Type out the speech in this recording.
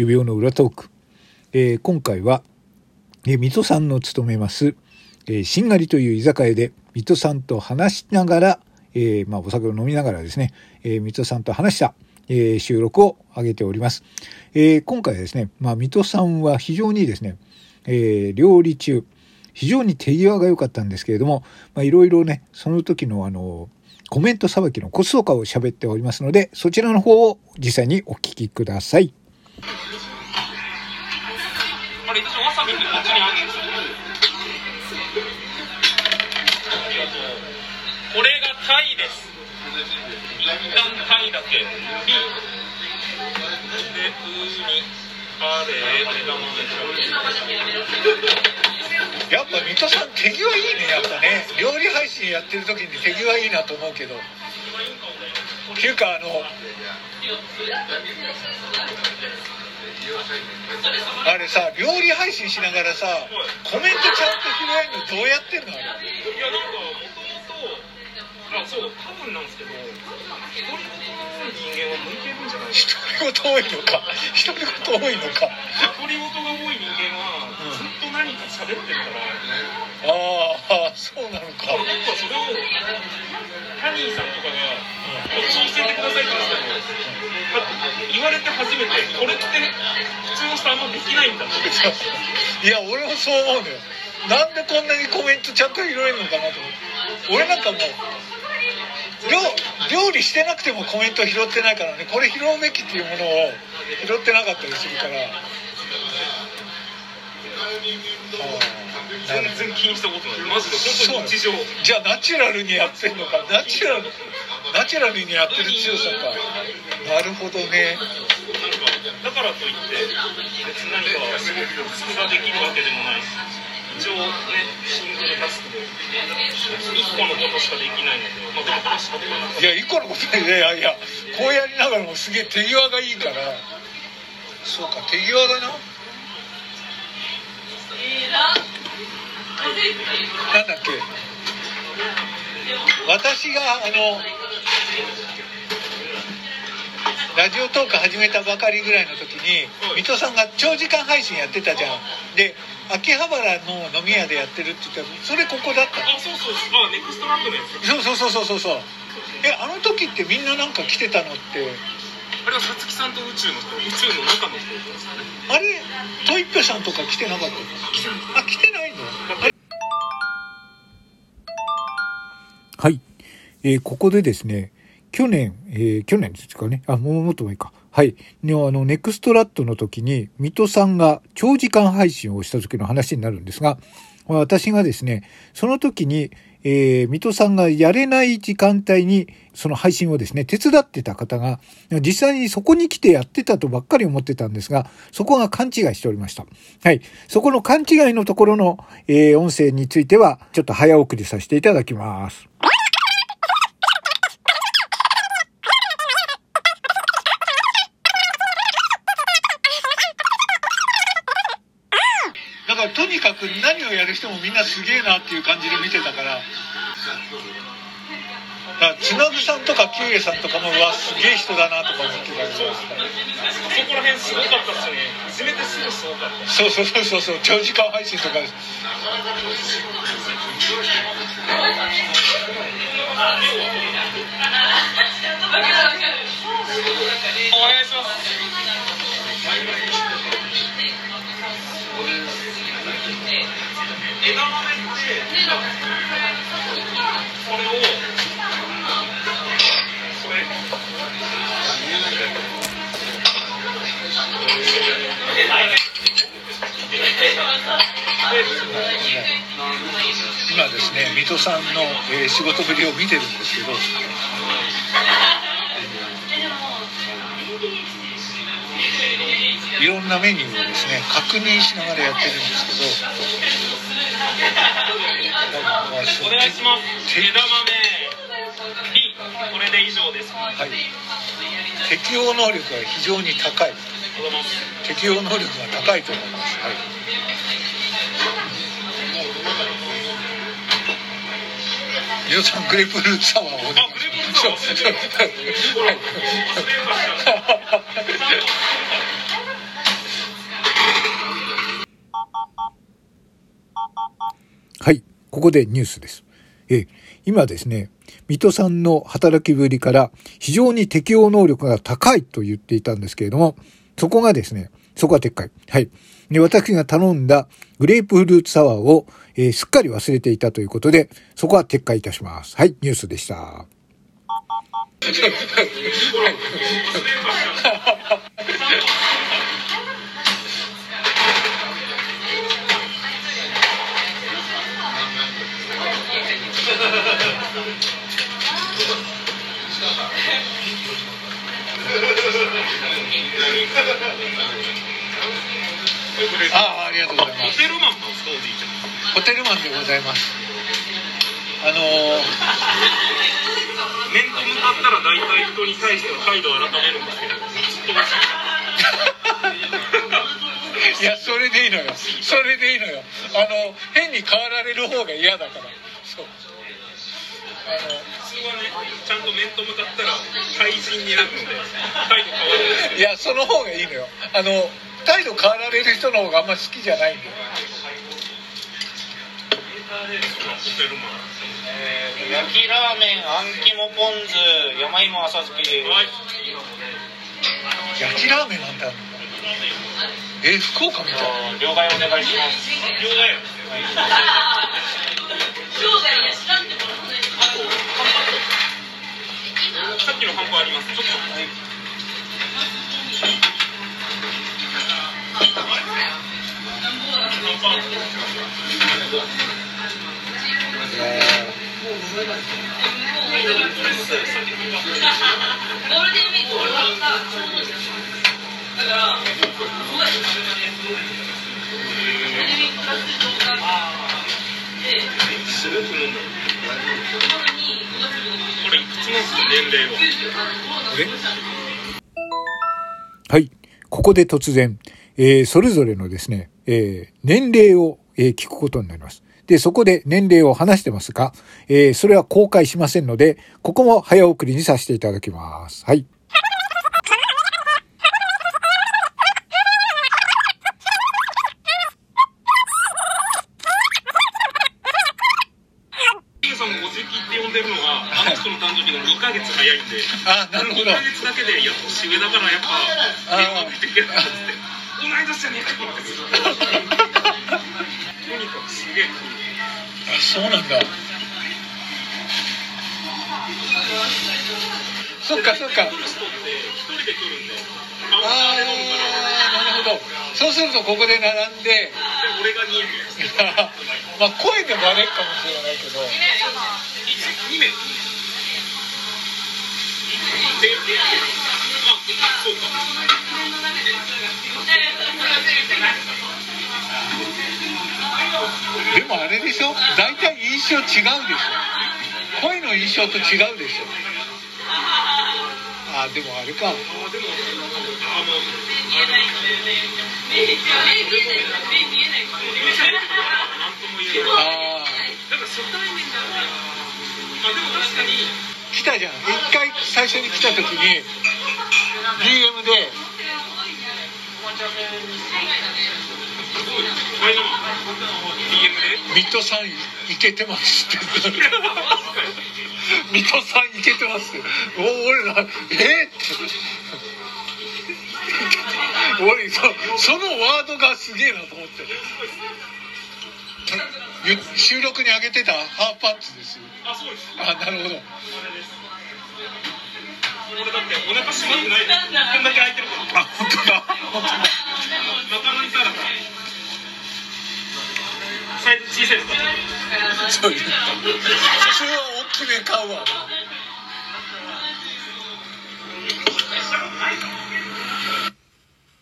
指輪の裏トーク、えー、今回は、えー、水戸さんの勤めます、えー、しんがりという居酒屋で水戸さんと話しながら、えー、まあ、お酒を飲みながらですね、えー、水戸さんと話した、えー、収録を上げております。えー、今回はですね、まあ、水戸さんは非常にですね、えー、料理中、非常に手際が良かったんですけれども、いろいろね、その時のあの、コメントさばきのコツとかを喋っておりますので、そちらの方を実際にお聞きください。け。B。で、ウニ、カレー、やっぱ水戸さん手際いいねやっぱね料理配信やってる時に手際いいなと思うけどっていうかあのあれさ料理配信しながらさコメントちゃんと拾えるのどうやってんのあれいやなんかもともとあそう多分なんですけど独り言の人間は向いてるんじゃないですか独り言多いのか独り言多いのか。独り言が多い人間はずっと何か喋ってるから、ああそうなのか。僕はそれをハニーさん。とかがこっち教えてくださいって言言われて初めてこれって普通の人あんまできないんだっていや俺もそう思うのよ。なんでこんなにコメントちゃんと拾えるのかなと思って。俺なんかもう料理してなくてもコメント拾ってないからね。これ拾うべきっていうものを拾ってなかったりするから。全然気にしたことない。マジで本当に日常。じゃあナチュラルにやってんのか。ナチュラルナチュラルにやってる強さか。なるほどね。だからといって別に何かすごく普通ができるわけでもないし一応ねシングルタスクで1個のことしかできないので、まあ、でもこれしかできないいや1個のことでいやいやこうやりながらもすげえ手際がいいから。そうか手際だな。なんだっけ？私があのラジオトーク始めたばかりぐらいの時に水戸さんが長時間配信やってたじゃん。で秋葉原の飲み屋でやってるって言ったらそれここだったあそうそうあネクストランドのやつ。そうそうそうそうそうえあの時ってみんななんか来てたのって？あれはさつきさんと宇宙の人宇宙の中の人ですかね。あれ？トイッペさんとか来てなかったあ来てないの？はい、えー、ここでですね去年、えー、去年ですかね？あもうもっと前かはいねあのネクストラットの時に水戸さんが長時間配信をした時の話になるんですが私がですねその時にえー、水戸さんがやれない時間帯にその配信をですね、手伝ってた方が、実際にそこに来てやってたとばっかり思ってたんですが、そこが勘違いしておりました。はい。そこの勘違いのところの、えー、音声については、ちょっと早送りさせていただきます。とにかく何をやる人もみんなすげえなっていう感じで見てたから。だからつなぐさんとかキュウエさんとかもうわすげえ人だなとか思ってたりそうそこら辺すごかったっすよね。始めてすぐすごかったそうそうそうそう長時間配信とかですお願いします。枝豆ってこれをこれ今ですね水戸さんの、えー、仕事ぶりを見てるんですけどいろんなメニューをですね確認しながらやってるんですけどお願いします。枝豆これで以上です。はい。適応能力が非常に高い。適応能力が高いと思います。はい。皆さんグレープフルーツサワーをあグレープフ ここでニュースです。え今ですね、水戸さんの働きぶりから非常に適応能力が高いと言っていたんですけれども、そこがですね、そこは撤回。はい。で、私が頼んだグレープフルーツサワーを、えー、すっかり忘れていたということで、そこは撤回いたします。はい、ニュースでした。ああ、ありがとうございます。ホテルマンなんですか、おじいちゃん。ホテルマンでございます。あのー、面と向かったら大体人に対しては態度を改めるんですけど、いや、それでいいのよ。それでいいのよ。あの、変に変わられる方が嫌だから。普通はね、ちゃんと面と向かったら対人になるので、態度変わるんですいや、その方がいいのよ。あの、態度変わられる人の方があんま好きじゃないんだよ。えー、焼きラーメン、あん肝ポン酢、山芋浅漬け。はい。焼きラーメンなんてあるの？えー、福岡みたい。両替お願いします。両替。さっきのハンバあります。ちょっと。はいはい。ここで突然、えー、それぞれのですね、えー、年齢を、えー、聞くことになります。で、そこで年齢を話してますが、えー、それは公開しませんので、ここも早送りにさせていただきます。はい。ヶ月早いんで、あなるほど2ヶ月だけで、いや、年上だからやっぱ、電話できるなって、同い年じゃねえかと思って、とにかくすげえあ、そうなんだ。そっかそっか。ああ、なるほど。そうするとここで並んで。で俺が2名。まあ声でバレるかもしれないけど。2名。でもあれでしょ？大体印象違うでしょ。声の印象と違うでしょ。あでもあれか。あでもあのあだから初対面だからあでも確かに来たじゃん一回最初に来た時に DM でミッドさんいけてますってミッドさんいけてます。お俺らえって。俺そそのワードがすげえなと思って。収録に上げてたハーパンツですあそうです。あなるほど。俺だってお腹閉まってないこんだけ開いてるあ本当だ。本当だ。中野にさだ。からサイズ小さいですか？そういう普通は大きめ買うわ